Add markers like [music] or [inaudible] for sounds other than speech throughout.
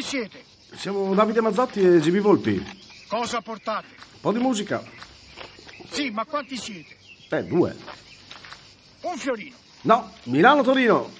Chi siete? Siamo Davide Mazzotti e GB Volpi. Cosa portate? Un po' di musica. Sì, ma quanti siete? Eh, due. Un fiorino. No, Milano-Torino.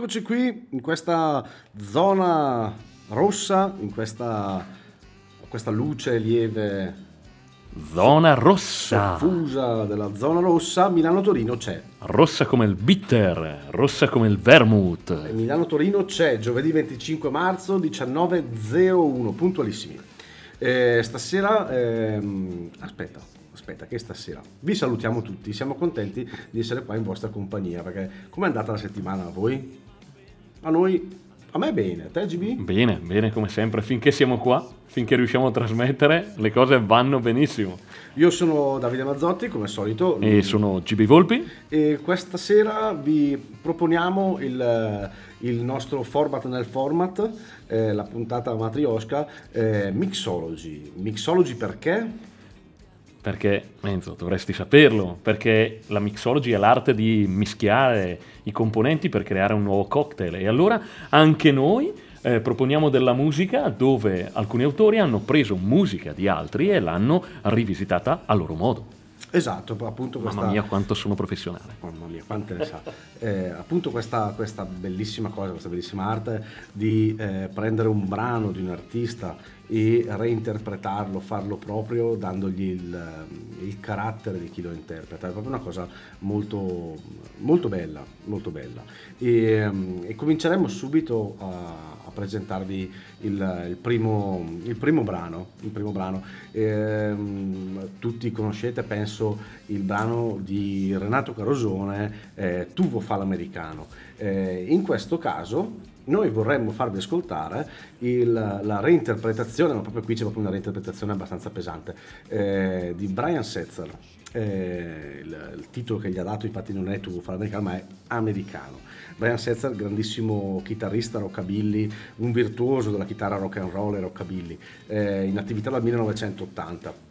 Eccoci qui in questa zona rossa, in questa, questa luce lieve Zona rossa. diffusa della zona rossa. Milano-Torino c'è. Rossa come il bitter, rossa come il vermouth. Milano-Torino c'è giovedì 25 marzo 19.01, puntualissimi. Eh, stasera, ehm, aspetta, aspetta, che stasera vi salutiamo tutti, siamo contenti di essere qua in vostra compagnia perché com'è andata la settimana a voi? A noi, a me bene, a te GB? Bene, bene come sempre, finché siamo qua, finché riusciamo a trasmettere, le cose vanno benissimo. Io sono Davide Mazzotti, come al solito, E sono GB Volpi. e questa sera vi proponiamo il, il nostro format nel format, eh, la puntata matriosca, eh, Mixology. Mixology perché? Perché, Enzo, dovresti saperlo, perché la mixology è l'arte di mischiare i componenti per creare un nuovo cocktail. E allora anche noi eh, proponiamo della musica dove alcuni autori hanno preso musica di altri e l'hanno rivisitata a loro modo. Esatto, appunto questa... Mamma mia, quanto sono professionale. Mamma mia, quante ne sa. Eh, appunto questa, questa bellissima cosa, questa bellissima arte di eh, prendere un brano di un artista e reinterpretarlo, farlo proprio, dandogli il, il carattere di chi lo interpreta. È proprio una cosa molto, molto bella, molto bella. E, ehm, e cominceremo subito a, a presentarvi il, il primo, il primo brano. Il primo brano. Ehm, tutti conoscete, penso, il brano di Renato Carosone, eh, Tuvo fa l'americano. Eh, in questo caso noi vorremmo farvi ascoltare il- la reinterpretazione, ma proprio qui c'è proprio una reinterpretazione abbastanza pesante, eh, di Brian Setzer. Eh, il, il titolo che gli ha dato infatti non è Tuvo fa l'americano, ma è Americano. Brian Setzer, grandissimo chitarrista rockabilly, un virtuoso della chitarra rock and roll e rockabilly, eh, in attività dal 1980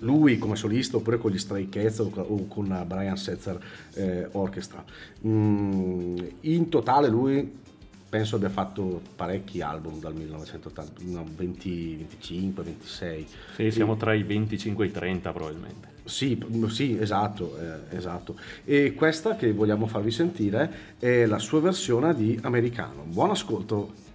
lui come solista oppure con gli Stray Cats o con Brian Setzer eh, Orchestra. Mm, in totale lui penso abbia fatto parecchi album dal 1980, no, 20, 25, 26. Sì, siamo tra i 25 e i 30 probabilmente. Sì, sì, esatto, eh, esatto. E questa che vogliamo farvi sentire è la sua versione di Americano. Buon ascolto.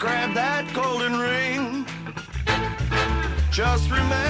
Grab that golden ring. Just remember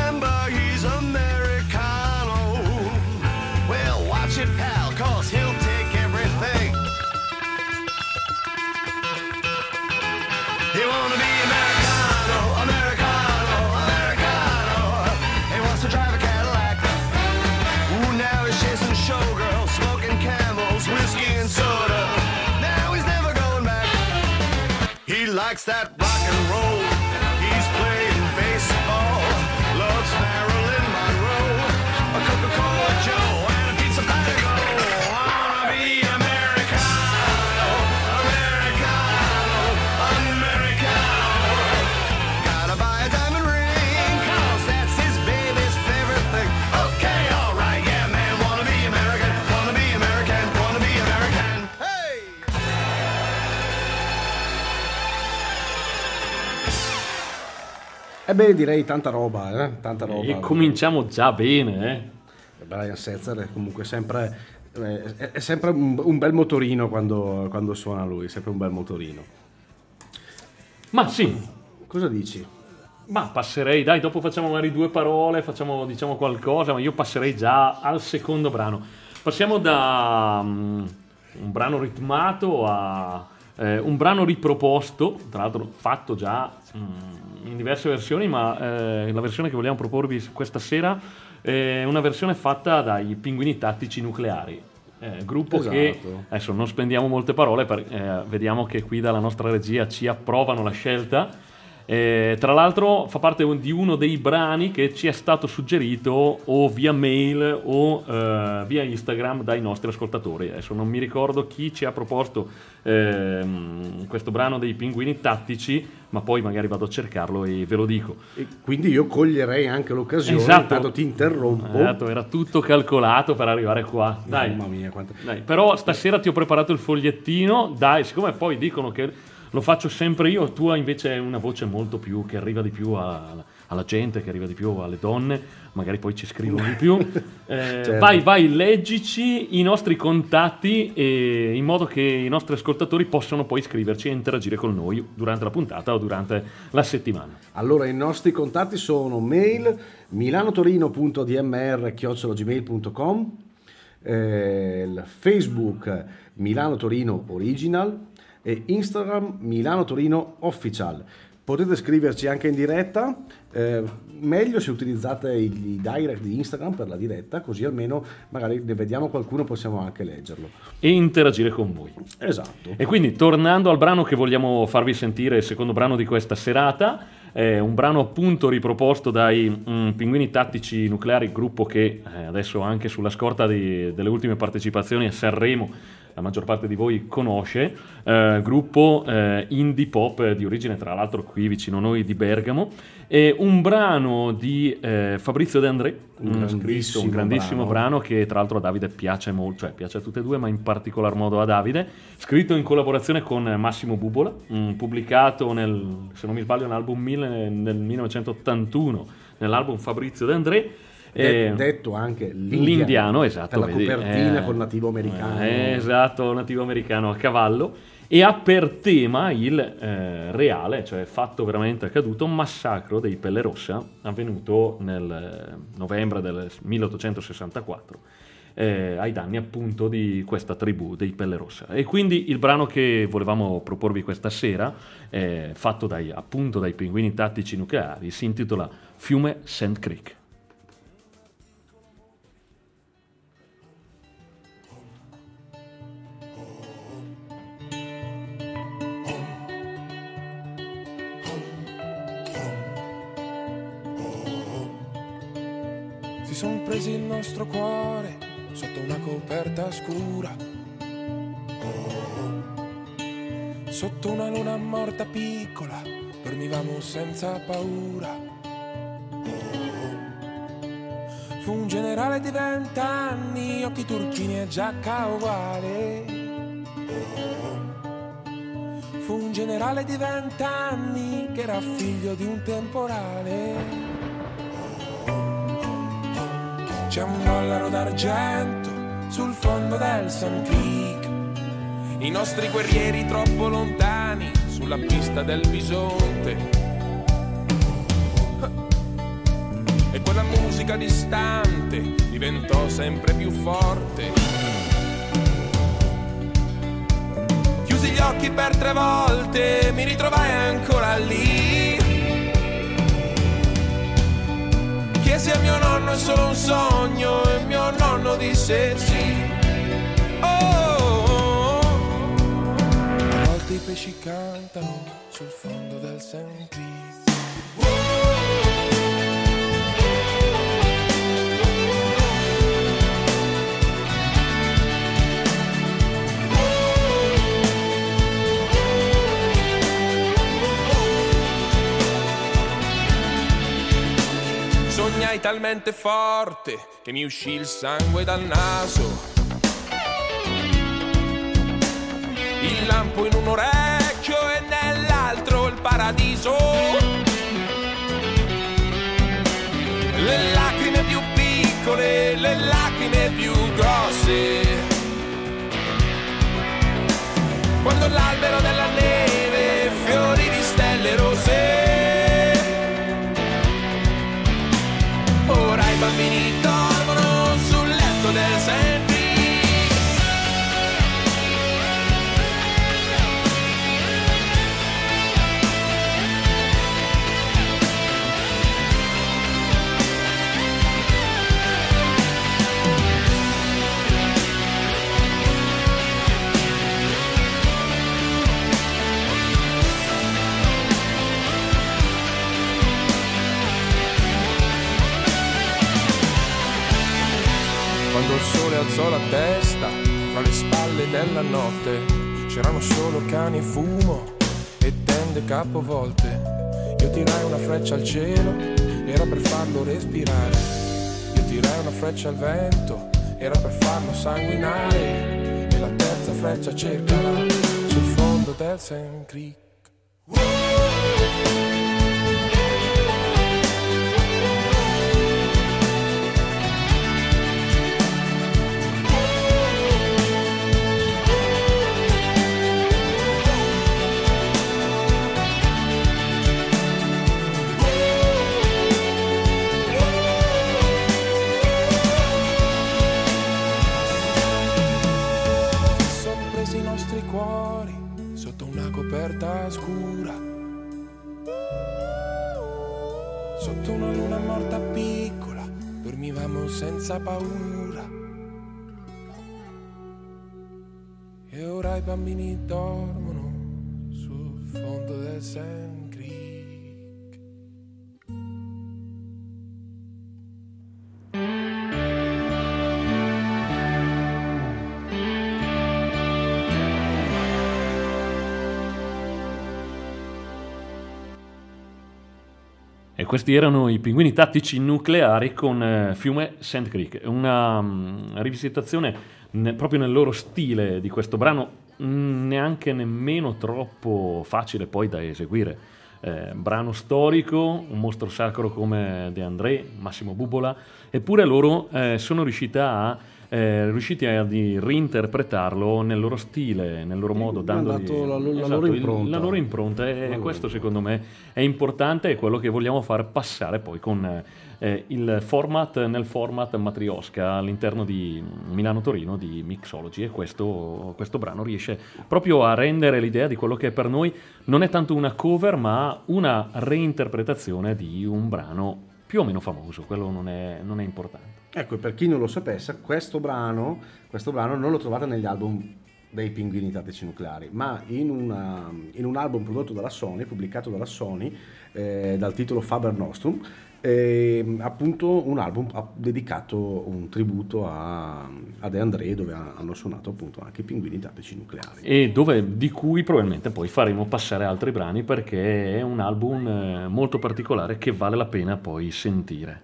E beh, direi tanta roba, eh? Tanta roba. E cominciamo già bene, eh. Brian Setzer è comunque sempre, eh, è, è sempre un, bel motorino quando, quando suona lui, sempre un bel motorino. Ma sì, Cosa dici? ma passerei, dai, dopo facciamo magari due parole, facciamo diciamo qualcosa, ma io passerei già al secondo brano. Passiamo da mm, un brano ritmato a eh, un brano riproposto, tra l'altro fatto già mm, in diverse versioni, ma eh, la versione che vogliamo proporvi questa sera è una versione fatta dai Pinguini Tattici Nucleari. eh, gruppo che Esatto. adesso non spendiamo molte parole, per- eh, vediamo che qui dalla nostra regia ci approvano la scelta. Eh, tra l'altro fa parte di uno dei brani che ci è stato suggerito o via mail o eh, via Instagram dai nostri ascoltatori. Adesso non mi ricordo chi ci ha proposto ehm, questo brano dei pinguini tattici, ma poi magari vado a cercarlo e ve lo dico. E quindi io coglierei anche l'occasione, Esatto. intanto ti interrompo. Esatto, era tutto calcolato per arrivare qua. Dai, Mamma mia, quanto... dai, però stasera ti ho preparato il fogliettino, dai, siccome poi dicono che lo faccio sempre io, tu hai invece una voce molto più, che arriva di più a- alla gente, che arriva di più alle donne, magari poi ci scrivono di più. [laughs] Eh, Certo. Vai, vai, leggici i nostri contatti e- in modo che i nostri ascoltatori possano poi scriverci e interagire con noi durante la puntata o durante la settimana. Allora, i nostri contatti sono mail milanotorino.dmr.gmail.com eh, Facebook Milano Torino Original e Instagram Milano Torino Official. Potete scriverci anche in diretta, eh, meglio se utilizzate i, direct di Instagram per la diretta, così almeno magari ne vediamo qualcuno possiamo anche leggerlo. E interagire con voi. Esatto. E quindi tornando al brano che vogliamo farvi sentire, il secondo brano di questa serata, è un brano appunto riproposto dai mm, Pinguini Tattici Nucleari, gruppo che eh, adesso anche sulla scorta di- delle ultime partecipazioni a Sanremo la maggior parte di voi conosce, eh, gruppo eh, indie pop di origine tra l'altro qui vicino a noi di Bergamo, e un brano di eh, Fabrizio De André, Un grandissimo un grandissimo brano. brano che tra l'altro a Davide piace molto, cioè piace a tutte e due, ma in particolar modo a Davide, scritto in collaborazione con Massimo Bubola, mm, pubblicato nel, se non mi sbaglio, nell'album 1000 nel 1981, nell'album Fabrizio De André. De- eh, detto anche l'indiano, L'indiano, esatto. Per la vedi, copertina eh, col nativo americano. eh, esatto, nativo americano a cavallo. E ha per tema il eh, reale, cioè fatto veramente accaduto, massacro dei Pelle Rossa, avvenuto nel eh, novembre del 1864, eh, ai danni appunto di questa tribù dei Pelle Rossa. E quindi il brano che volevamo proporvi questa sera, eh, fatto dai, appunto dai pinguini tattici nucleari, si intitola Fiume Sand Creek. Si son presi il nostro cuore sotto una coperta scura. Sotto una luna morta piccola dormivamo senza paura. Fu un generale di vent'anni, occhi turchini e giacca uguale. Fu un generale di vent'anni che era figlio di un temporale. C'è un dollaro d'argento sul fondo del Sun Creek. I nostri guerrieri troppo lontani sulla pista del bisonte. E quella musica distante diventò sempre più forte. Chiusi gli occhi per tre volte, mi ritrovai ancora lì. A mio nonno è solo un sogno e mio nonno disse sì. Oh, a volte i pesci cantano sul fondo del St. Sognai talmente forte che mi uscì il sangue dal naso. Il lampo in un orecchio e nell'altro il paradiso. Le lacrime più piccole, le lacrime più grosse. Quando l'albero della neve, fiori di bambini Quando il sole alzò la testa fra le spalle della notte, c'erano solo cani e fumo e tende capovolte. Io tirai una freccia al cielo, era per farlo respirare. Io tirai una freccia al vento, era per farlo sanguinare. E la terza freccia cercala sul fondo del St. Creek. Questi erano i pinguini tattici nucleari con eh, Fiume St. Creek, una mm, rivisitazione ne- proprio nel loro stile di questo brano, mm, neanche nemmeno troppo facile poi da eseguire. Eh, brano storico, un mostro sacro come De André, Massimo Bubola, eppure loro eh, sono riusciti a, eh, riusciti a di reinterpretarlo nel loro stile, nel loro modo, dandogli dato la la Esatto, loro il- impronta. la loro impronta e loro questo secondo me è importante e quello che vogliamo far passare poi con eh, il format nel format Matriosca all'interno di Milano-Torino di Mixology e questo, questo brano riesce proprio a rendere l'idea di quello che per noi non è tanto una cover ma una reinterpretazione di un brano più o meno famoso, quello non è, non è importante. Ecco, per chi non lo sapesse, questo brano, questo brano non lo trovate negli album dei Pinguini Tattici Nucleari, ma in, una- in un album prodotto dalla Sony, pubblicato dalla Sony, eh, dal titolo Faber Nostrum, eh, appunto un album dedicato un tributo a, a De André dove ha- hanno suonato appunto anche i Pinguini Tattici Nucleari. e dove, di cui probabilmente poi faremo passare altri brani perché è un album eh, molto particolare che vale la pena poi sentire.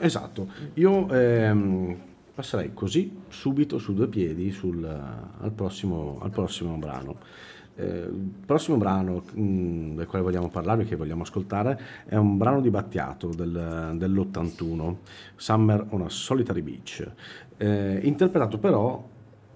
Esatto, io ehm, passerei così subito su due piedi sul- al, prossimo, al prossimo brano. Eh, il prossimo brano mh, del quale vogliamo parlarvi, che vogliamo ascoltare, è un brano di Battiato del- dell'81, Summer on a Solitary Beach, eh, interpretato però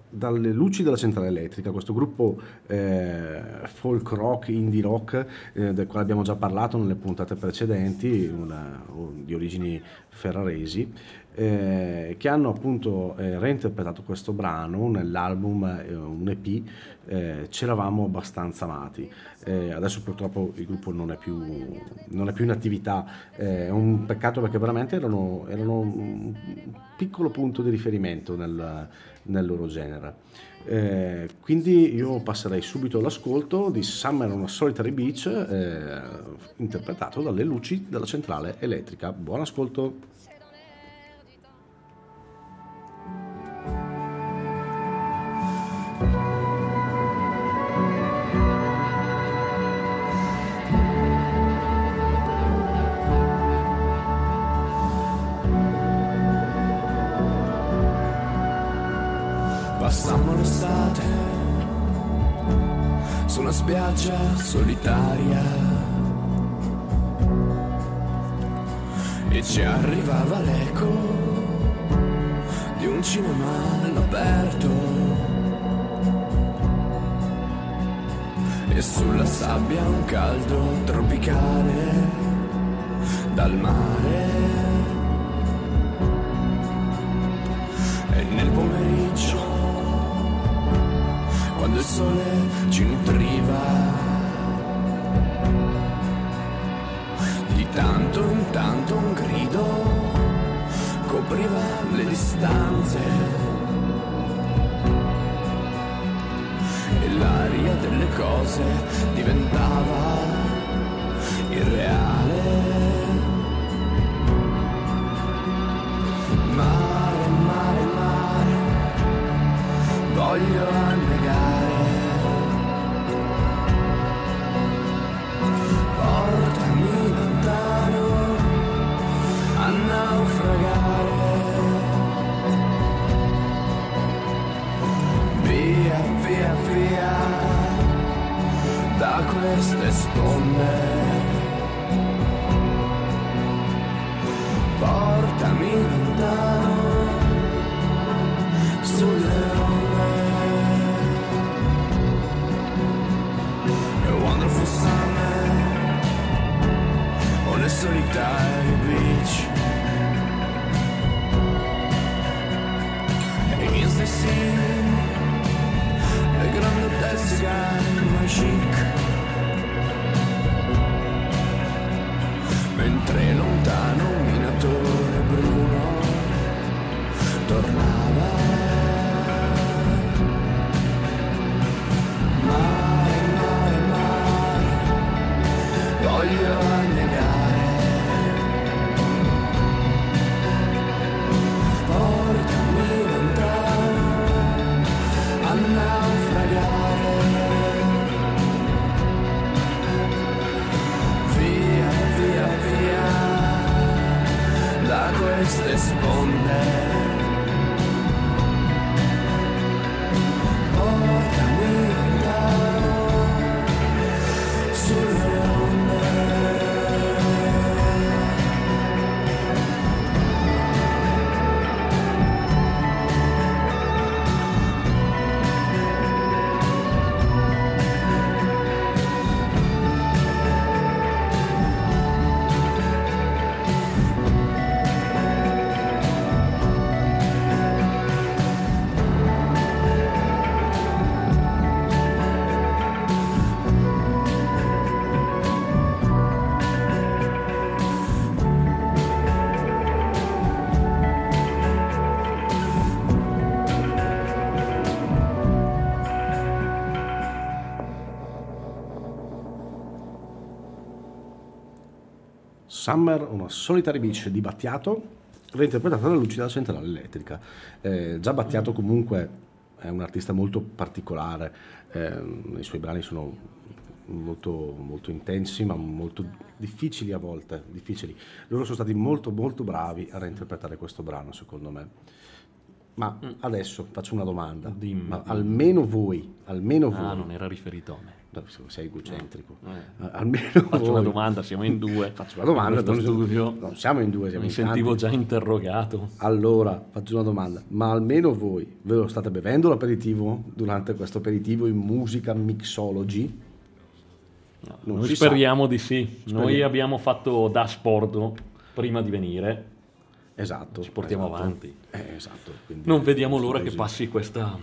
dalle luci della centrale elettrica, questo gruppo eh, folk rock, indie rock, eh, del quale abbiamo già parlato nelle puntate precedenti, una- di origini ferraresi, eh, che hanno appunto eh, reinterpretato questo brano nell'album, eh, un EP, eh, C'eravamo abbastanza amati. Adesso purtroppo il gruppo non è più, non è più in attività, è un peccato perché veramente erano, erano un piccolo punto di riferimento nel, nel loro genere. Eh, quindi io passerei subito all'ascolto di Summer on a Solitary Beach, eh, interpretato dalle luci della centrale elettrica. Buon ascolto! Una spiaggia solitaria. E ci arrivava l'eco di un cinema all'aperto. E sulla sabbia un caldo tropicale dal mare quando il sole ci nutriva di tanto in tanto un grido copriva le distanze e l'aria delle cose diventava irreale mare, mare, mare voglio annegare. porta me lontano sulle onde. E wonderful summer on a solitary beach. Against the sea, a grand teu cigarro magique. Mentre lontano Summer, una solitary beach di Battiato, reinterpretata dalla luci della centrale elettrica. Eh, già Battiato comunque è un artista molto particolare, eh, i suoi brani sono molto, molto intensi ma molto difficili a volte, difficili. Loro sono stati molto molto bravi a reinterpretare questo brano secondo me. Ma adesso faccio una domanda. Dimmi, Ma dimmi. almeno voi, almeno voi, Ah, non era riferito a me. No, sei egocentrico, Eh. A- almeno Faccio voi- una domanda, siamo in due. [laughs] Faccio una domanda, non, studio. non siamo in due, siamo Mi in sentivo tanti. già interrogato. Allora, faccio una domanda, ma almeno voi ve lo state bevendo l'aperitivo durante questo aperitivo in musica mixology? Non Noi si sa. speriamo di sì. Noi Speriamo. abbiamo fatto da sport prima di venire. Esatto. Ci portiamo esatto. avanti. Eh, esatto. quindi- Non vediamo l'ora che passi questa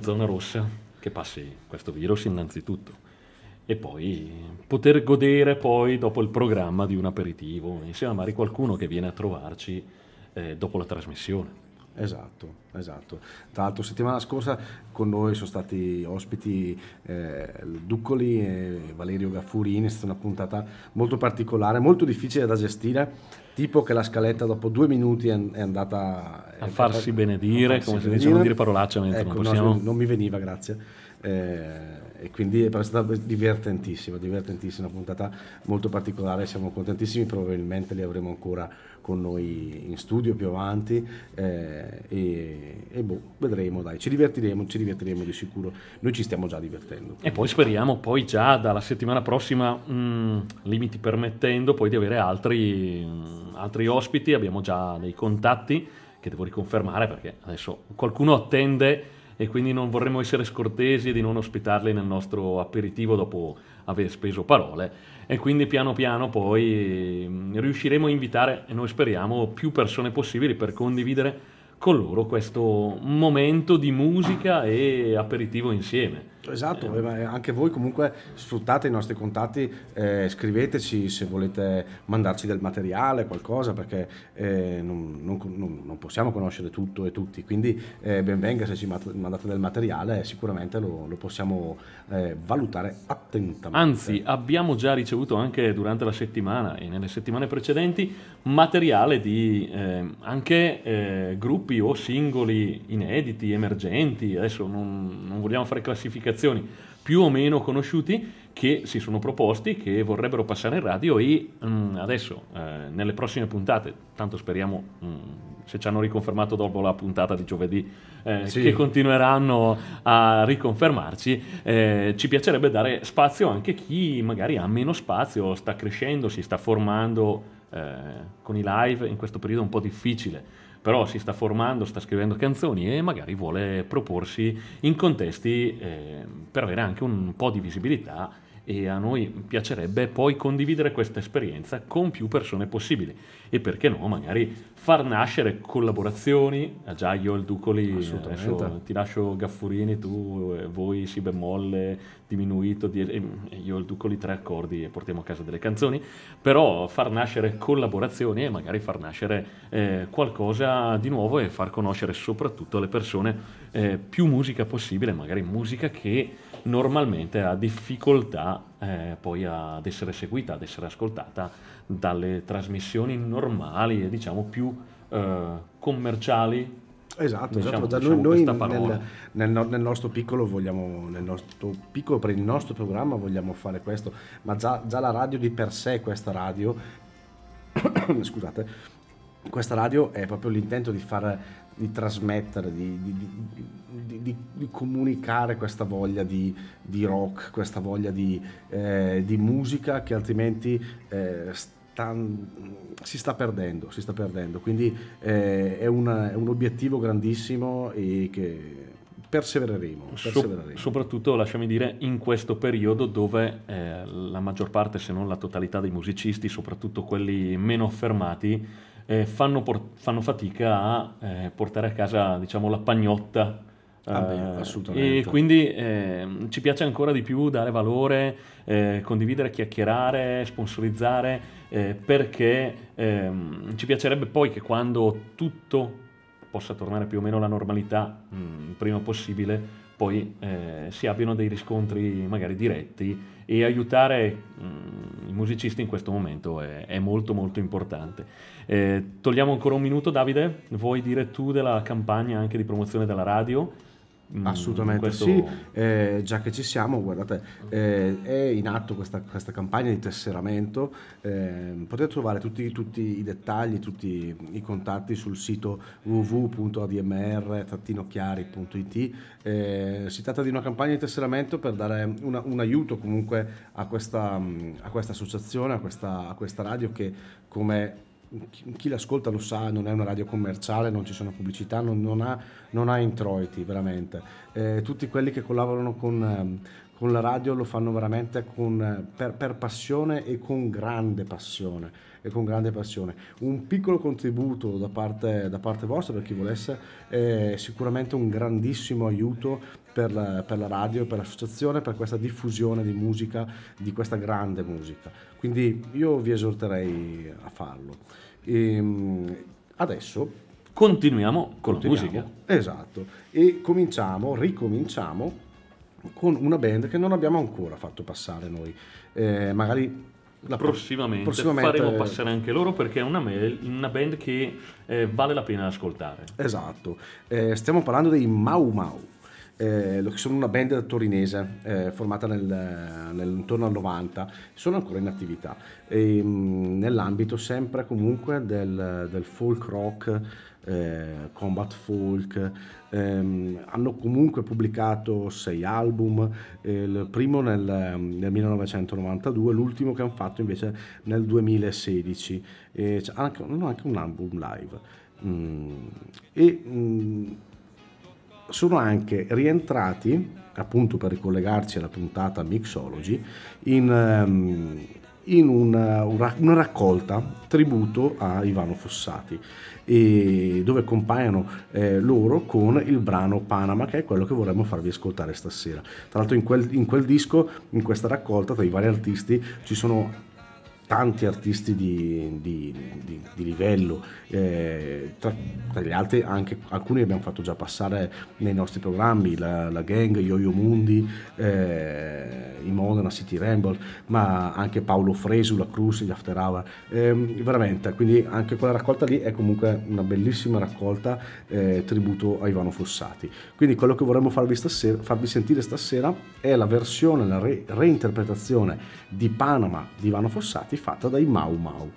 zona rossa, che passi questo virus innanzitutto. E poi poter godere poi dopo il programma di un aperitivo, insieme a magari qualcuno che viene a trovarci eh, dopo la trasmissione. Esatto, esatto. Tra l'altro settimana scorsa con noi sono stati ospiti eh, Duccoli e Valerio Gaffurini, è stata una puntata molto particolare, molto difficile da gestire, tipo che la scaletta dopo due minuti è, è andata A farsi benedire, a farsi come si dice, benedire. non dire parolacce, mentre Ecco, non no, possiamo- non mi veniva, grazie. Eh, e quindi è stata divertentissima, divertentissima, puntata molto particolare, siamo contentissimi, probabilmente li avremo ancora con noi in studio più avanti eh, e, e boh, vedremo, dai, ci divertiremo, ci divertiremo di sicuro, noi ci stiamo già divertendo. E poi speriamo poi già dalla settimana prossima, mh, limiti permettendo, poi di avere altri, mh, altri ospiti. Abbiamo già dei contatti che devo riconfermare perché adesso qualcuno attende e quindi non vorremmo essere scortesi di non ospitarli nel nostro aperitivo dopo aver speso parole. E quindi piano piano poi mh, riusciremo a invitare, e noi speriamo, più persone possibili per condividere con loro questo momento di musica e aperitivo insieme. Esatto, eh, anche voi comunque sfruttate i nostri contatti, eh, scriveteci se volete mandarci del materiale, qualcosa, perché eh, non, non- non- possiamo conoscere tutto e tutti, quindi eh, ben venga se ci mandate del materiale, sicuramente lo, lo possiamo eh, valutare attentamente. Anzi, abbiamo già ricevuto anche durante la settimana e nelle settimane precedenti materiale di eh, anche eh, gruppi o singoli inediti, emergenti, adesso non, non vogliamo fare classificazioni, più o meno conosciuti che si sono proposti, che vorrebbero passare in radio e mm, adesso eh, nelle prossime puntate, tanto speriamo mm, se ci hanno riconfermato dopo la puntata di giovedì, eh, Sì. che continueranno a riconfermarci, eh, ci piacerebbe dare spazio anche a chi magari ha meno spazio, sta crescendo, si sta formando eh, con i live in questo periodo un po' difficile, però si sta formando, sta scrivendo canzoni e magari vuole proporsi in contesti eh, per avere anche un po' di visibilità e a noi piacerebbe poi condividere questa esperienza con più persone possibili. E perché no magari far nascere collaborazioni. Ah, già io e il Ducoli Assolutamente. adesso ti lascio Gaffurini tu eh, voi si bemolle diminuito di- io il Ducoli tre accordi e portiamo a casa delle canzoni. Però far nascere collaborazioni e magari far nascere eh, qualcosa di nuovo e far conoscere soprattutto alle persone eh, più musica possibile magari musica che normalmente ha difficoltà eh, poi ad essere seguita, ad essere ascoltata dalle trasmissioni normali e diciamo più eh, commerciali. Esatto, Diciamo- esatto. Diciamo noi, parola. nel, nel nel nostro piccolo vogliamo, nel nostro piccolo per il nostro programma vogliamo fare questo, ma già, già la radio di per sé, questa radio, [coughs] scusate, questa radio è proprio l'intento di fare, di trasmettere, di, di- di- comunicare questa voglia di, rock, questa voglia di, eh, musica che altrimenti eh, stan- si sta perdendo, si sta perdendo. Quindi eh, è, una- è un obiettivo grandissimo e che persevereremo. Persevereremo. soprattutto, lasciami dire, in questo periodo dove eh, la maggior parte, se non la totalità dei musicisti, soprattutto quelli meno affermati, eh, fanno, por- fanno fatica a eh, portare a casa, diciamo, la pagnotta. Ah beh, Eh. E quindi eh, ci piace ancora di più dare valore, eh, condividere, chiacchierare, sponsorizzare, eh, perché ehm, ci piacerebbe poi che quando tutto possa tornare più o meno alla normalità mh, il prima possibile, poi eh, si abbiano dei riscontri magari diretti e aiutare mh, i musicisti in questo momento è, è molto molto importante. Eh, togliamo ancora un minuto Davide, vuoi dire tu della campagna anche di promozione della radio? In Assolutamente questo- sì, eh, già che ci siamo, guardate, eh, è in atto questa, questa campagna di tesseramento, eh, potete trovare tutti, tutti i dettagli, tutti i contatti sul sito www.admr-chiari.it. Eh, si tratta di una campagna di tesseramento per dare una- un aiuto comunque a questa, a questa associazione, a questa, a questa radio che come chi, l'ascolta lo sa, non è una radio commerciale, non ci sono pubblicità, non, non ha, non ha introiti veramente. Eh, tutti quelli che collaborano con, ehm, con la radio lo fanno veramente con, per, per passione e con grande passione. E con grande passione. Un piccolo contributo da parte, da parte vostra per chi volesse è sicuramente un grandissimo aiuto per la, per la radio, per l'associazione, per questa diffusione di musica, di questa grande musica. Quindi io vi esorterei a farlo. Ehm, adesso Continuiamo con la continuiamo. musica. Esatto. E cominciamo, ricominciamo con una band che non abbiamo ancora fatto passare noi. Eh, magari la pro- Prossimamente, prossimamente- faremo passare anche loro perché è una, me- una band che eh, vale la pena ascoltare. Esatto, Eh, stiamo parlando dei Mau Mau, eh, sono una band torinese eh, formata nel, nel- intorno al 90, sono ancora in attività, e, mh, nell'ambito sempre comunque del, del folk rock, eh, combat folk, ehm, hanno comunque pubblicato sei album, eh, il primo nel, nel 1992, l'ultimo che hanno fatto invece nel 2016, e c'è anche, hanno anche un album live. Mm, e mm, sono anche rientrati, appunto per ricollegarci alla puntata Mixology, in, ehm, in una, una- raccolta tributo a Ivano Fossati, dove compaiono eh, loro con il brano Panama, che è quello che vorremmo farvi ascoltare stasera. Tra l'altro in quel, in quel disco, in questa raccolta, tra i vari artisti, ci sono tanti artisti di, di- di- di livello, eh, tra, tra gli altri anche alcuni abbiamo fatto già passare nei nostri programmi, la, la gang, Yo-Yo Mundi, eh, i Modena City Ramble, ma anche Paolo Fresu, la Cruz, gli After Hour, ehm, veramente, quindi anche quella raccolta lì è comunque una bellissima raccolta eh, tributo a Ivano Fossati. Quindi quello che vorremmo farvi, stasera, farvi sentire stasera è la versione, la re- reinterpretazione di Panama di Ivano Fossati fatta dai Mau Mau.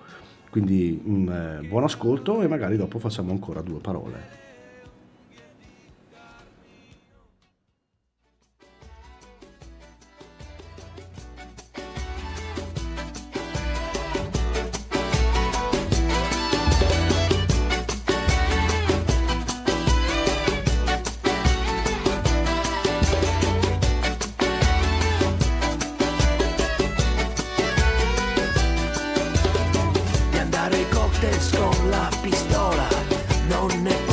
Quindi mm, eh, buon ascolto e magari dopo facciamo ancora due parole. Non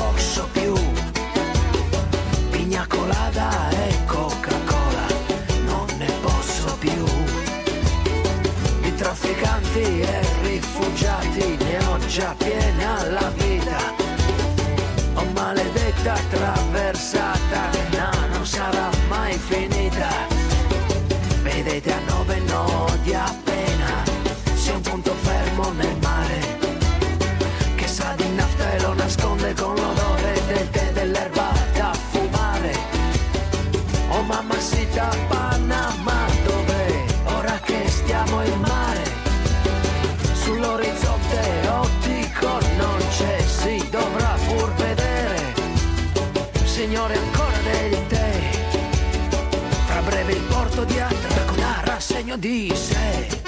Andragonara segno di sé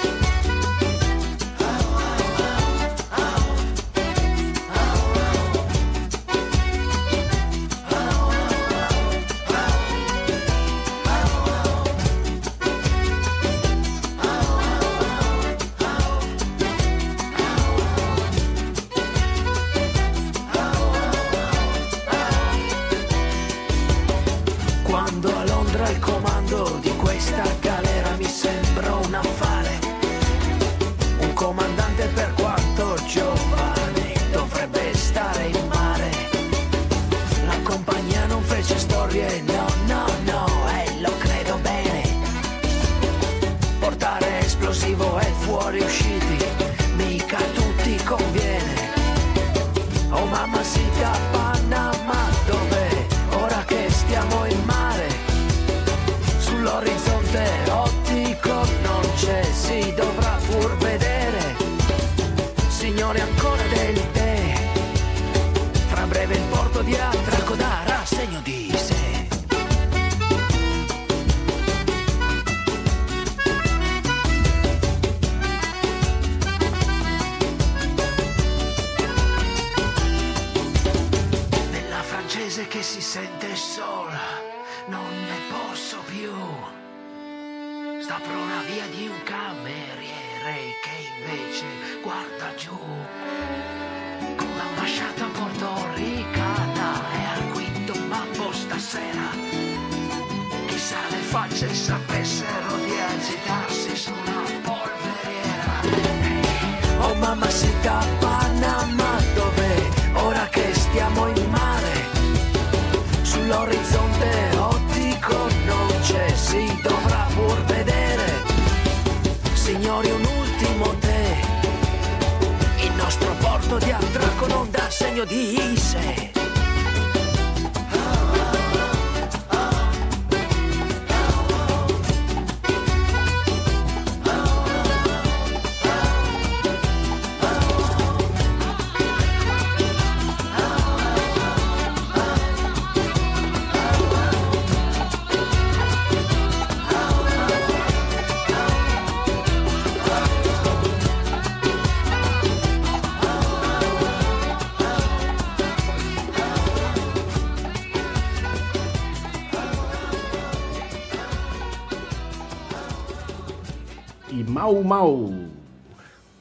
Mau.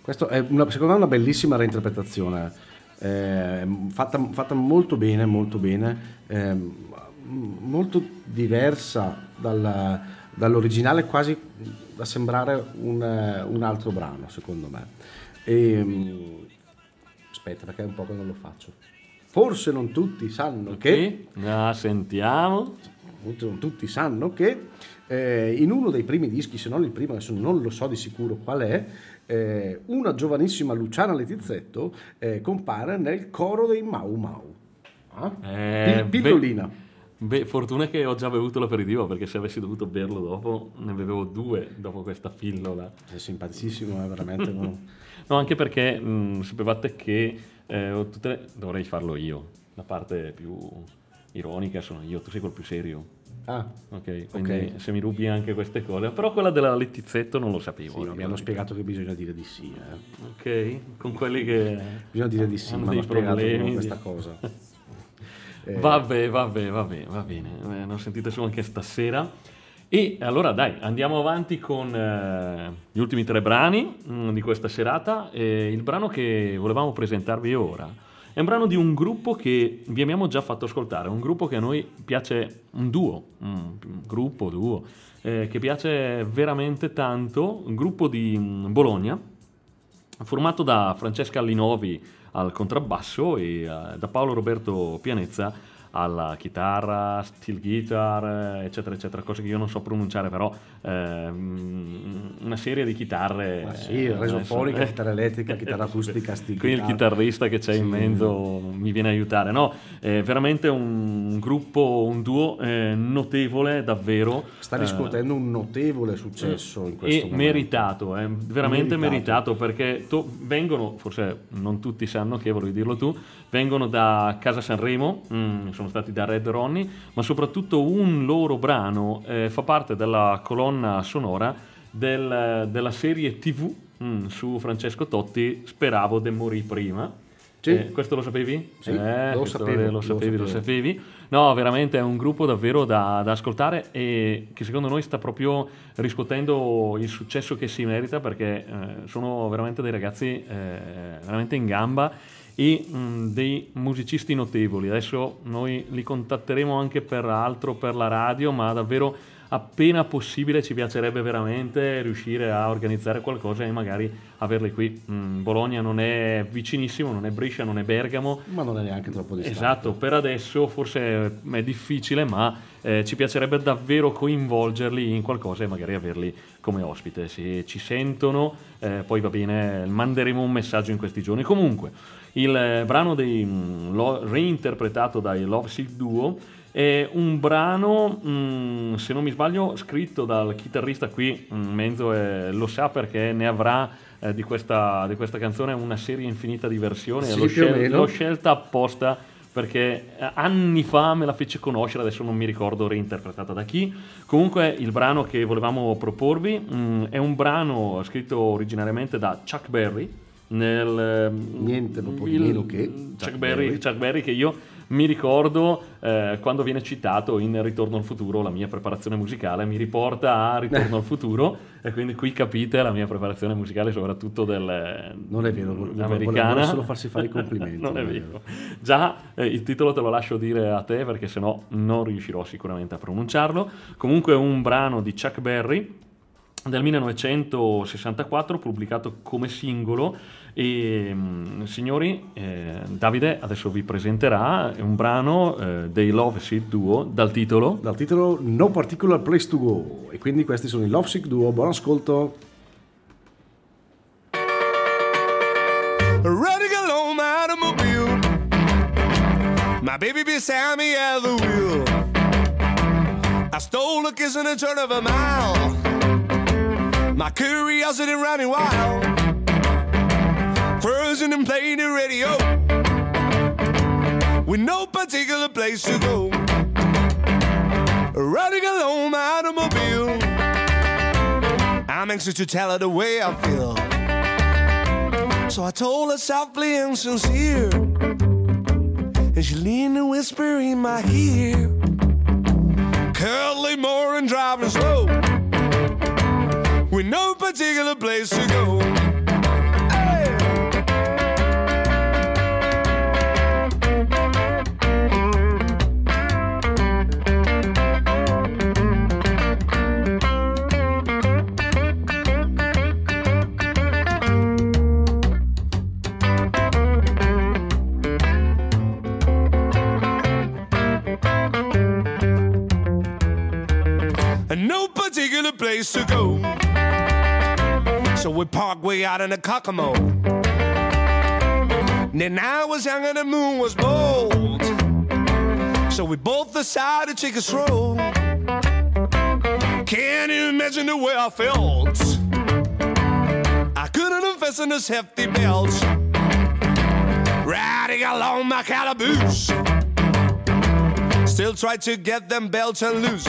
Questo è una, secondo me una bellissima reinterpretazione, eh, fatta, fatta molto bene, molto bene, ehm, molto diversa dal- dall'originale, quasi da sembrare un, eh, un altro brano, secondo me. E, aspetta, perché è un po' che non lo faccio. Forse non tutti sanno che Che? Ah, sentiamo. Non tutti sanno che eh, in uno dei primi dischi, se non il primo, adesso non lo so di sicuro qual è, eh, una giovanissima Luciana Letizzetto eh, compare nel coro dei Mau Mau. Ah? Eh, Pil- Pillolina. Beh, fortuna che ho già bevuto l'aperitivo perché se avessi dovuto berlo dopo ne bevevo due dopo questa pillola. Sei simpaticissimo, è veramente. uno- [laughs] No, anche perché mh, sapevate che eh, le- dovrei farlo io. La parte più ironica sono io, tu sei quel più serio. Ah, Ok, quindi se mi rubi anche queste cose. Però quella della Letizzetto non lo sapevo. sì, mi hanno spiegato che bisogna dire di sì. eh. Ok, con quelli che... Bisogna dire di sì, dei spiegato problemi questa cosa. [laughs] Eh, Vabbè, vabbè, vabbè, va bene. Eh, non sentite su anche stasera. E allora dai, andiamo avanti con eh, gli ultimi tre brani mm, di questa serata. E il brano che volevamo presentarvi ora è un brano di un gruppo che vi abbiamo già fatto ascoltare, un gruppo che a noi piace, un duo, un gruppo, duo, eh, che piace veramente tanto, un gruppo di mm, Bologna, formato da Francesca Allinovi al contrabbasso e eh, da Paolo Roberto Pianezza alla chitarra, steel guitar, eh, eccetera, eccetera, cose che io non so pronunciare, però ehm, una serie di chitarre. Ma sì, eh, resofonica, adesso- chitarra elettrica, chitarra acustica, steel Qui il guitar. chitarrista che c'è in Sì. mezzo mi viene a aiutare. No, è veramente un gruppo, un duo eh, notevole, davvero. Sta Eh, riscuotendo un notevole successo in questo e momento. meritato, è veramente Meritato. meritato, perché to- vengono, forse non tutti sanno che, volevi dirlo tu, vengono da Casa Sanremo, mm, sono stati da Red Ronnie, ma soprattutto un loro brano eh, fa parte della colonna sonora del- della serie TV mm, su Francesco Totti, Speravo de morì prima. Sì. Eh, questo lo sapevi? Sì, Eh, lo sapevo, lo lo sapevi, lo sapevo. sapevi. No, veramente è un gruppo davvero da, da ascoltare e che secondo noi sta proprio riscuotendo il successo che si merita perché eh, sono veramente dei ragazzi eh, veramente in gamba e mh, dei musicisti notevoli. Adesso noi li contatteremo anche per altro per la radio, ma davvero appena possibile ci piacerebbe veramente riuscire a organizzare qualcosa e magari averli qui. Mm, Bologna non è vicinissimo, non è Brescia, non è Bergamo, Ma non è neanche troppo distante. Esatto, per adesso forse è difficile, ma eh, ci piacerebbe davvero coinvolgerli in qualcosa e magari averli come ospite. Se ci sentono, eh, poi va bene, manderemo un messaggio in questi giorni. Comunque, il eh, brano dei, mm, lo- reinterpretato dai Love Sick Duo è un brano, mm, se non mi sbaglio, scritto dal chitarrista qui, mm, Menzo eh, lo sa perché ne avrà eh, di, questa, di questa canzone una serie infinita di versioni. Sì, l'ho, scel- l'ho scelta apposta perché eh, anni fa me la fece conoscere, adesso non mi ricordo reinterpretata da chi. Comunque il brano che volevamo proporvi mm, è un brano scritto originariamente da Chuck Berry. Nel, Niente proprio di il- meno che Chuck, Chuck Berry, Berry. Chuck Berry che io mi ricordo eh, quando viene citato in Ritorno al futuro, la mia preparazione musicale mi riporta a Ritorno al [laughs] futuro e quindi qui capite la mia preparazione musicale soprattutto del, Non è vero, americana. vuole solo farsi fare i complimenti, [laughs] non è non è vero. Già eh, il titolo te lo lascio dire a te perché sennò non riuscirò sicuramente a pronunciarlo. Comunque è un brano di Chuck Berry del 1964 pubblicato come singolo e mm, signori eh, Davide adesso vi presenterà un brano eh, dei Love Seed Duo dal titolo Dal titolo No Particular Place to Go. E quindi questi sono i Lovesick Duo. Buon ascolto. Running along my automobile. My baby beside me at the wheel. I stole a kiss in a turn of a mile. My curiosity running wild. Cruising and playing the radio. With no particular place to go. Running along my automobile. I'm anxious to tell her the way I feel. So I told her softly and sincere. And she leaned and whispered in my ear. Curly more and driving slow. No particular place to go. And no particular place to go. So we parked way out in the Kokomo. Then I was young and the moon was bold. So we both decided to take a stroll. Can't you imagine the way I felt? I couldn't invest in this hefty belt. Riding along my calaboose. Still try to get them belts and loose.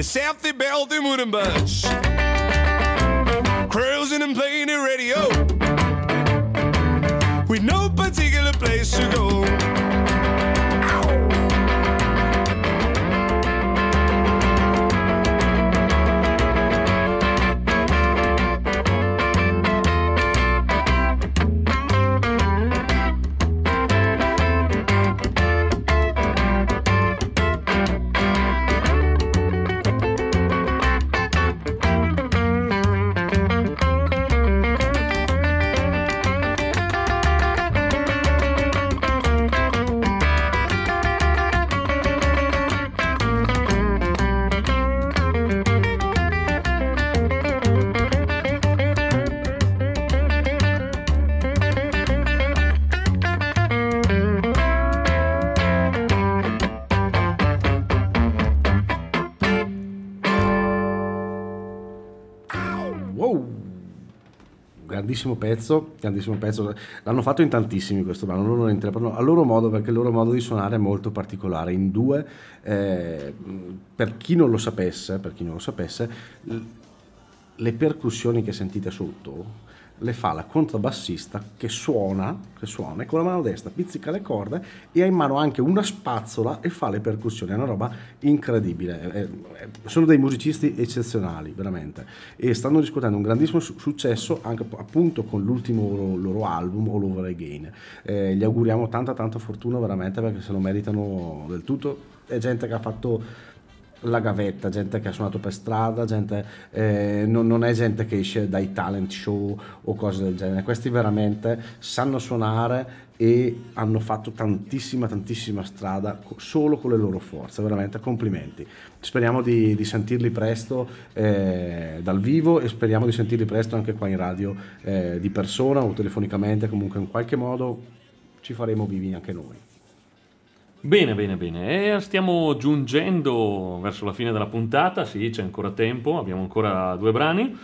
The safety belt, wouldn't budge. Cruising and playing the radio. With no particular place to go. Wow! Grandissimo pezzo, grandissimo pezzo. L'hanno fatto in tantissimi questo brano, loro lo interpretano a loro modo perché il loro modo di suonare è molto particolare. In due, eh, per chi non lo sapesse, per chi non lo sapesse, le percussioni che sentite sotto le fa la contrabbassista che suona, che suona e con la mano destra pizzica le corde e ha in mano anche una spazzola e fa le percussioni, è una roba incredibile. Eh, eh, Sono dei musicisti eccezionali, veramente, e stanno riscuotendo un grandissimo su- successo anche appunto con l'ultimo loro, loro album All Over Again. Eh, gli auguriamo tanta tanta fortuna veramente perché se lo meritano del tutto. È gente che ha fatto la gavetta, gente che ha suonato per strada, gente, eh, non, non è gente che esce dai talent show o cose del genere, questi veramente sanno suonare e hanno fatto tantissima tantissima strada solo con le loro forze, veramente complimenti. Speriamo di, di sentirli presto eh, dal vivo e speriamo di sentirli presto anche qua in radio eh, di persona o telefonicamente, comunque in qualche modo ci faremo vivi anche noi. Bene, bene, bene. E stiamo giungendo verso la fine della puntata, sì, c'è ancora tempo, abbiamo ancora due brani.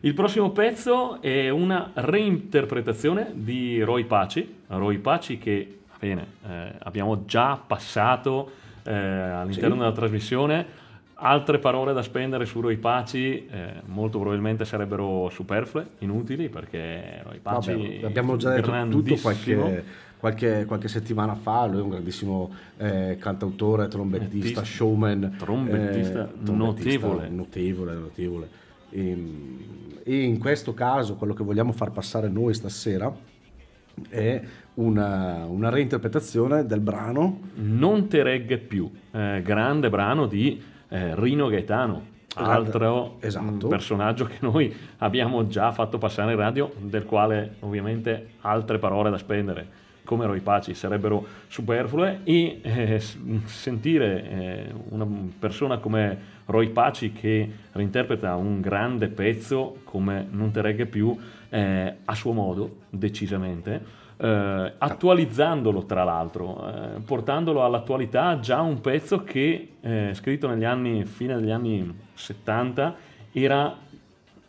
Il prossimo pezzo è una reinterpretazione di Roy Paci, Roy Paci che bene, eh, abbiamo già passato eh, all'interno Sì. della trasmissione Altre parole da spendere su Roy Paci eh, molto probabilmente sarebbero superflue, inutili, perché Roy Paci Vabbè, abbiamo già detto tutto qualche, qualche, qualche settimana fa, lui è un grandissimo eh, cantautore, trombettista, Trombetta- showman. trombettista eh, notevole. Notevole, notevole. E, e in questo caso quello che vogliamo far passare noi stasera è una, una reinterpretazione del brano Non te regge più, eh, grande brano di eh, Rino Gaetano, altro esatto. mm, personaggio che noi abbiamo già fatto passare in radio, del quale ovviamente altre parole da spendere come Roy Paci sarebbero superflue e eh, sentire eh, una persona come Roy Paci che reinterpreta un grande pezzo come Non te regge più eh, a suo modo, decisamente, eh, attualizzandolo tra l'altro, eh, portandolo all'attualità già un pezzo che eh, scritto negli anni, fine degli anni 70 era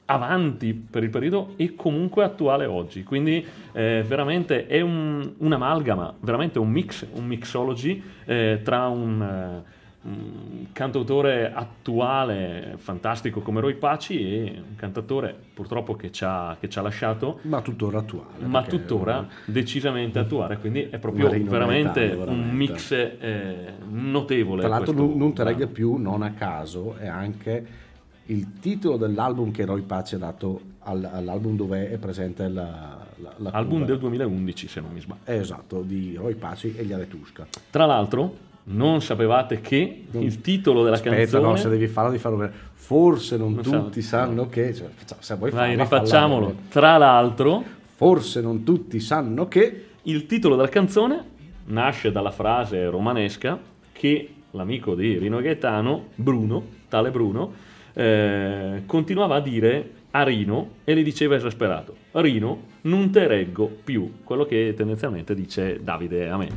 avanti per il periodo e comunque attuale oggi. Quindi eh, veramente è un, un'amalgama, veramente un mix, un mixology eh, tra un, eh, un cantautore attuale fantastico come Roy Paci e un cantatore purtroppo che ci ha, che ci ha lasciato ma tuttora attuale. ma tuttora decisamente attuale, quindi è proprio veramente, veramente. un mix eh, notevole. Tra l'altro non, non regge più, non a caso, è anche il titolo dell'album che Roy Paci ha dato al- all'album dove è presente la, la, la Album del 2011 se non mi sbaglio. Esatto, di Roy Paci e gli Aretusca. Tra l'altro, non sapevate che il titolo della Aspetta, canzone. no, se devi farlo devi farlo bene. Forse non, Non tutti sa- sanno che... cioè, se vuoi Vai, farla, rifacciamolo. falla. Tra l'altro, Forse non tutti sanno che... il titolo della canzone nasce dalla frase romanesca che l'amico di Rino Gaetano, Bruno, tale Bruno, eh, continuava a dire a Rino e gli diceva esasperato: Rino, non te reggo più. Quello che tendenzialmente dice Davide a me.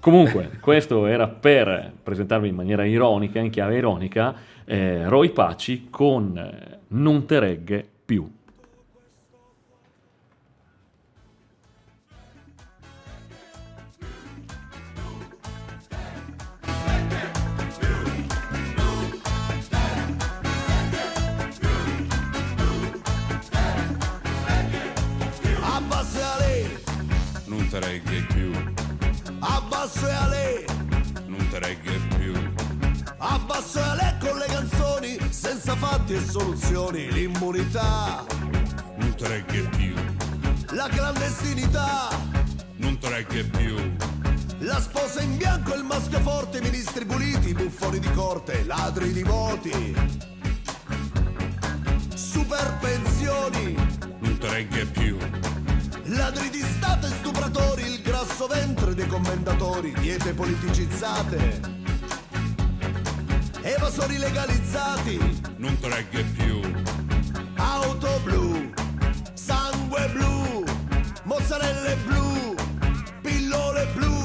Comunque, [laughs] questo era per presentarvi in maniera ironica, in chiave ironica, eh, Roy Paci con eh, Non te regge più. Fatti e soluzioni, l'immunità, non te regge più, la clandestinità, non te regge più, la sposa in bianco e il maschio forte, ministri puliti, buffoni di corte, ladri di voti, super pensioni, non te regge più, ladri di stato e stupratori, il grasso ventre dei commendatori, diete politicizzate, evasori legalizzati, non te regge più, auto blu, sangue blu, mozzarelle blu, pillole blu,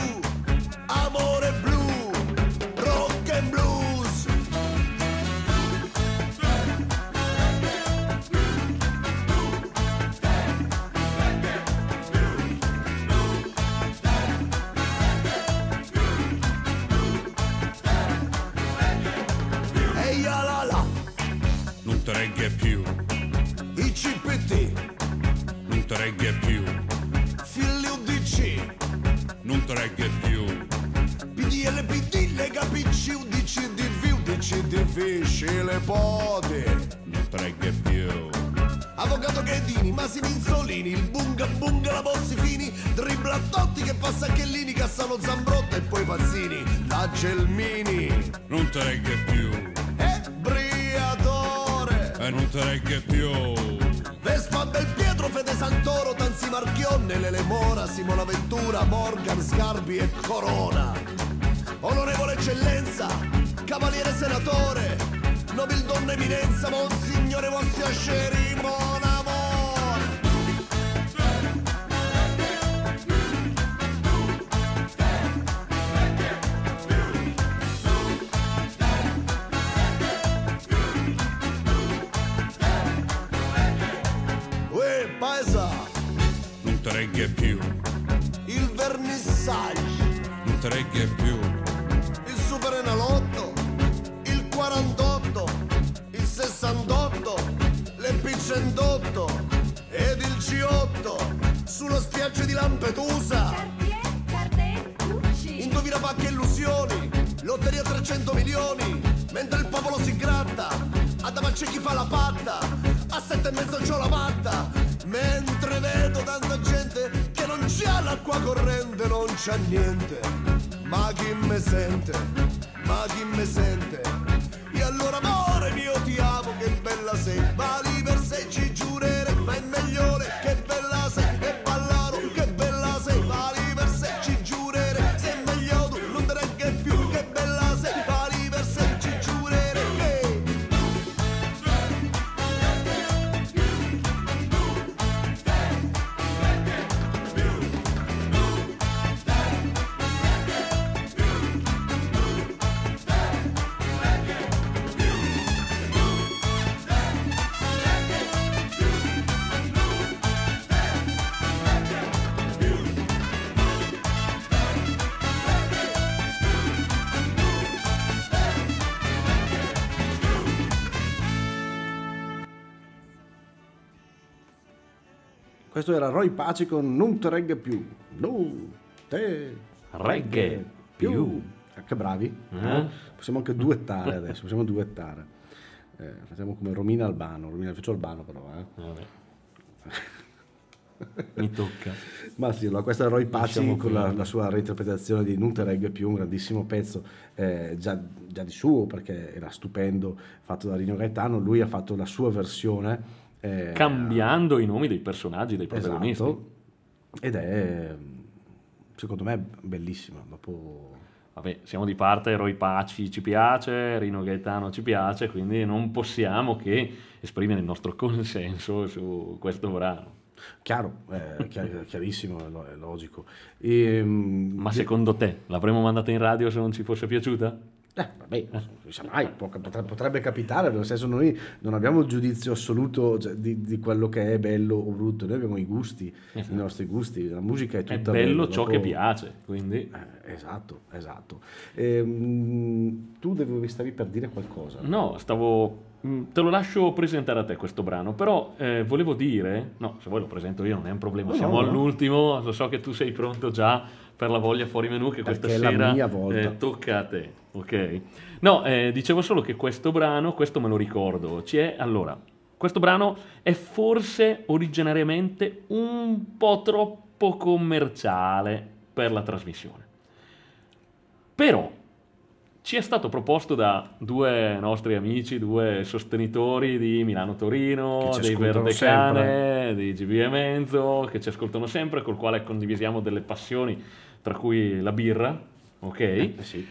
spiaggia di Lampedusa. Indovina pacche illusioni, lotteria 300 milioni, mentre il popolo si gratta, a davanti chi fa la patta, a sette e mezzo c'ho la matta, mentre vedo tanta gente che non c'ha l'acqua corrente, non c'ha niente, ma chi me sente, ma chi me sente, e allora amore mio ti amo, che bella sei, vali per sé Questo era Roy Paci con Non te regge più. Non te Regge più. Eh, Che bravi. Eh? Possiamo anche duettare adesso, possiamo duettare. Eh, facciamo come Romina Albano, Romina faccio Albano però, eh. Mi tocca. [laughs] Ma sì, allora, questo è Roy Paci Lasciamo con la, la sua reinterpretazione di Non te regge più, un grandissimo pezzo eh, già, già di suo perché era stupendo, fatto da Rino Gaetano. Lui ha fatto la sua versione. Eh, Cambiando i nomi dei personaggi, dei protagonisti. Esatto. Ed è, secondo me, bellissima. Dopo... Vabbè, siamo di parte, Roy Paci ci piace, Rino Gaetano ci piace, quindi non possiamo che esprimere il nostro [laughs] consenso su questo brano. Chiaro, chiar- [laughs] chiarissimo, è lo- è logico. E, Ma secondo te l'avremmo mandata in radio se non ci fosse piaciuta? Eh, vabbè, non si sa mai, potrebbe capitare, nel senso noi non abbiamo il giudizio assoluto cioè, di, di quello che è bello o brutto, noi abbiamo i gusti, i nostri gusti, la musica è È tutta bello bella, ciò dopo- che piace, quindi Eh, esatto, esatto. Ehm, tu devi, stavi per dire qualcosa. no, stavo... mm, Te lo lascio presentare a te questo brano, però eh, volevo dire, no, se vuoi lo presento io, non è un problema, No, siamo no, no. all'ultimo, lo so che tu sei pronto già per la voglia fuori menù che questa Perché è la sera mia volta. eh, tocca a te, ok? No, eh, dicevo solo che questo brano, questo me lo ricordo, ci è, allora, questo brano è forse originariamente un po' troppo commerciale per la trasmissione. Però ci è stato proposto da due nostri amici, due sostenitori di Milano Torino, Che ci dei ascoltano Verde Cane, di GB e Menzo, che ci ascoltano sempre, col quale condivisiamo delle passioni, tra cui la birra, ok? Eh sì.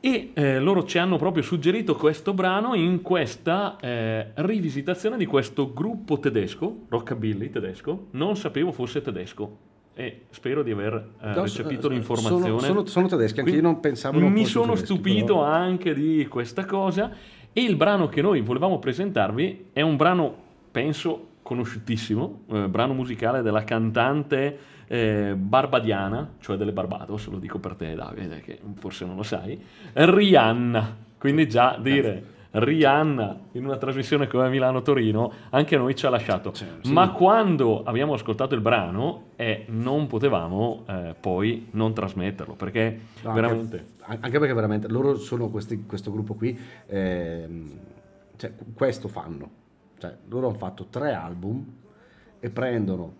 E eh, loro ci hanno proprio suggerito questo brano in questa eh, rivisitazione di questo gruppo tedesco, rockabilly tedesco. Non sapevo fosse tedesco e spero di aver eh, No, recepito sono- l'informazione. sono- sono- sono tedeschi, anche io non pensavo non Mi sono tedeschi, stupito però- anche di questa cosa e il brano che noi volevamo presentarvi è un brano, penso, conosciutissimo, eh, brano musicale della cantante eh, barbadiana, cioè delle Barbados, lo dico per te Davide, che forse non lo sai, Rihanna. Quindi già dire Rihanna in una trasmissione come Milano-Torino anche a noi ci ha lasciato. Cioè, sì. Ma quando abbiamo ascoltato il brano eh, non potevamo eh, poi non trasmetterlo, perché No, veramente... Anche, anche perché veramente loro sono questi- questo gruppo qui, ehm, cioè, questo fanno. Cioè, loro hanno fatto tre album e prendono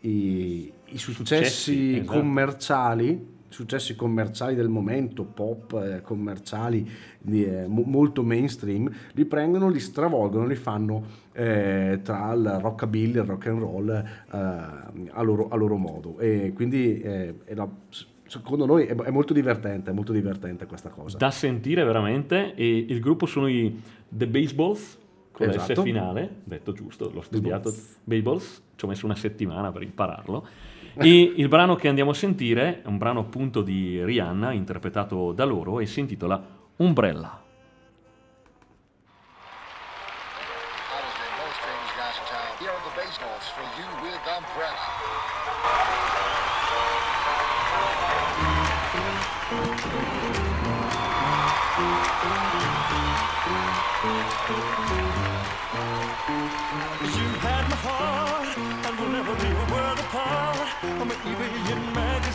i, i successi, esatto. commerciali, successi commerciali del momento, pop, eh, commerciali eh, mo- molto mainstream, li prendono, li stravolgono, li fanno eh, tra il rockabilly e il rock and roll eh, a, loro, a loro modo. E quindi eh, la- secondo noi è, è molto divertente, è molto divertente questa cosa. da sentire veramente e il gruppo sono i The Baseballs con la S Esatto. finale, detto giusto, l'ho studiato, Baseballs, ci ho messo una settimana per impararlo [laughs] e il brano che andiamo a sentire è un brano appunto di Rihanna interpretato da loro e si intitola Umbrella.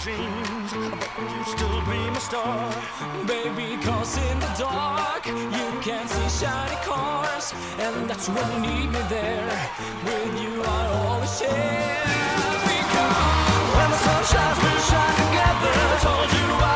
Magazines, but you still be my star. Baby, cause in the dark you can see shiny cars, and that's when you need me there. With you, I always share. Because When the sun shines, we'll shine together. I told you I'll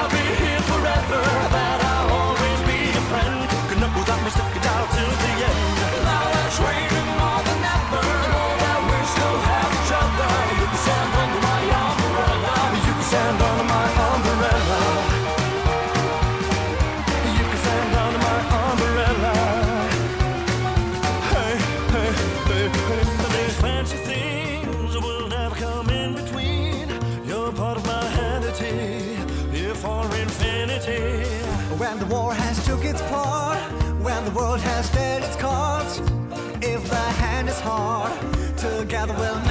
its part, when the world has dealt its cards, if the hand is hard, together we'll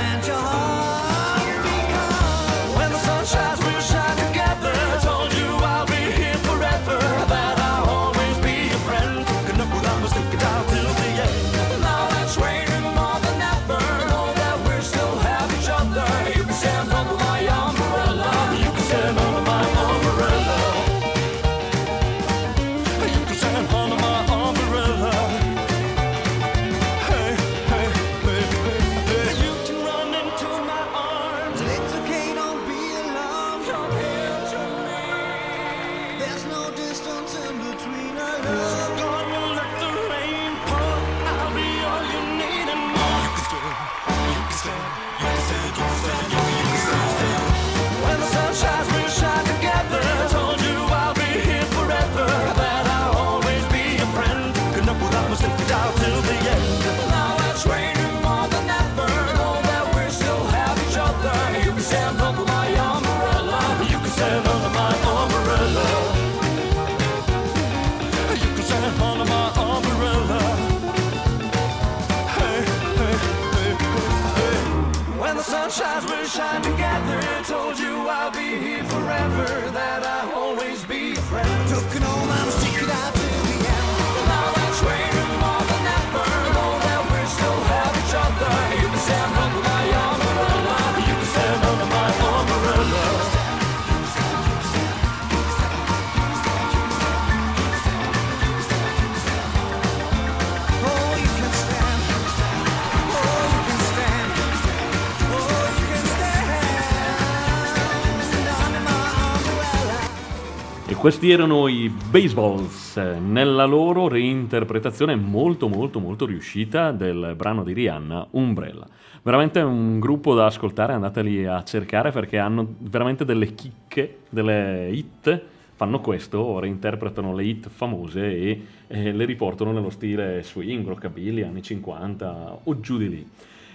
questi erano i Baseballs nella loro reinterpretazione molto molto molto riuscita del brano di Rihanna Umbrella. Veramente un gruppo da ascoltare, andateli a cercare perché hanno veramente delle chicche, delle hit, fanno questo, reinterpretano le hit famose e eh, le riportano nello stile swing, rockabilly, anni 50 o giù di lì.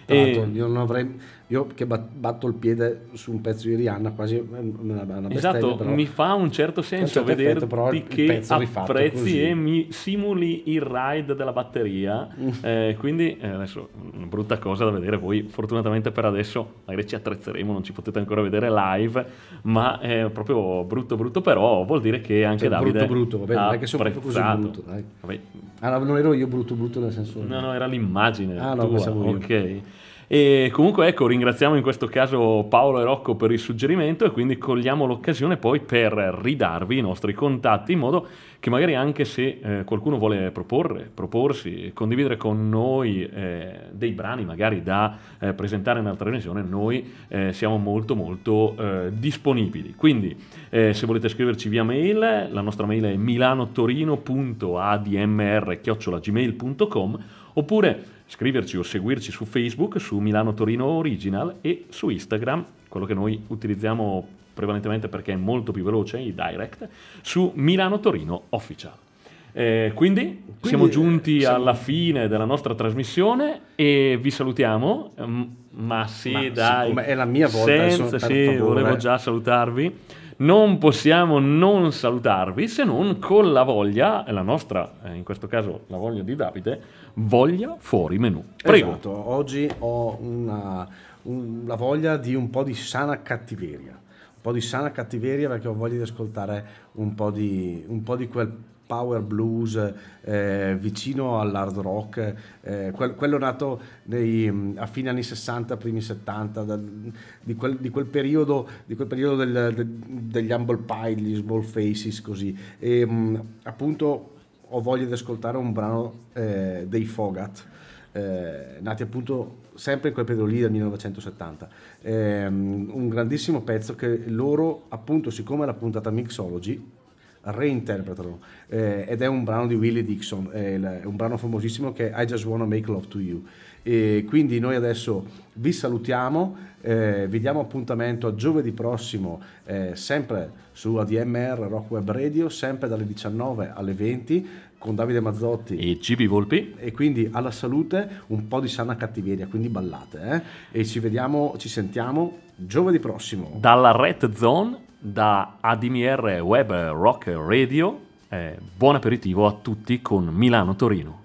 Tra E- io non avrei io che bat- batto il piede su un pezzo di Rihanna quasi è una, una Esatto, però- mi fa un certo senso certo effetto, però vederti che apprezzi così. e mi simuli il ride della batteria. Mm. eh, quindi eh, adesso una brutta cosa da vedere. Voi, fortunatamente per adesso, magari ci attrezzeremo, non ci potete ancora vedere live, ma è proprio brutto, brutto. Però vuol dire che anche Cioè, Davide brutto brutto, va bene, non è che sono così brutto, dai. Vabbè, Ah, no, non ero io brutto brutto nel senso... No, no, era l'immagine Ah, no, tua. pensavo io. E comunque ecco, ringraziamo in questo caso Paolo e Rocco per il suggerimento e quindi cogliamo l'occasione poi per ridarvi i nostri contatti in modo che magari anche se eh, qualcuno vuole proporre, proporsi, condividere con noi eh, dei brani magari da eh, presentare nella trasmissione, noi eh, siamo molto molto eh, disponibili. Quindi eh, se volete scriverci via mail, la nostra mail è milanotorino.admr.gmail.com oppure scriverci o seguirci su Facebook, su Milano Torino Original e su Instagram, quello che noi utilizziamo prevalentemente perché è molto più veloce, i direct, su Milano Torino Official. Eh, quindi, siamo giunti siamo- alla fine della nostra trasmissione e vi salutiamo. Mm, Ma sì, Ma dai, è la mia volta, senza, adesso, sì, favore. volevo già salutarvi. Non possiamo non salutarvi se non con la voglia, la nostra, eh, in questo caso la voglia di Davide, voglia fuori menù. Prego. Esatto, oggi ho una, un- la voglia di un po' di sana cattiveria, un po' di sana cattiveria perché ho voglia di ascoltare un po' di, un po' di quel power blues eh, vicino all'hard rock, eh, quel- quello nato nei, a fine anni 60, primi 70, dal- di, quel, di quel periodo, di quel periodo del- del- degli Humble Pie, degli Small Faces, così. E mh, appunto ho voglia di ascoltare un brano eh, dei Fogat, eh, nati appunto sempre in quel periodo lì del 1970. Ehm, un grandissimo pezzo che loro, appunto, siccome è la puntata Mixology, reinterpretano eh, ed è un brano di Willie Dixon, è, il- è un brano famosissimo che è I Just Wanna Make Love to You. E quindi noi adesso vi salutiamo, eh, vi diamo appuntamento a giovedì prossimo, eh, sempre su ADMR Rock Web Radio, sempre dalle 19 alle 20 con Davide Mazzotti e GB Volpi. E quindi alla salute, un po' di sana cattiveria, quindi ballate. eh? E ci vediamo, ci sentiamo giovedì prossimo. Dalla Red Zone, da ADMR Web Rock Radio, eh, buon aperitivo a tutti con Milano Torino.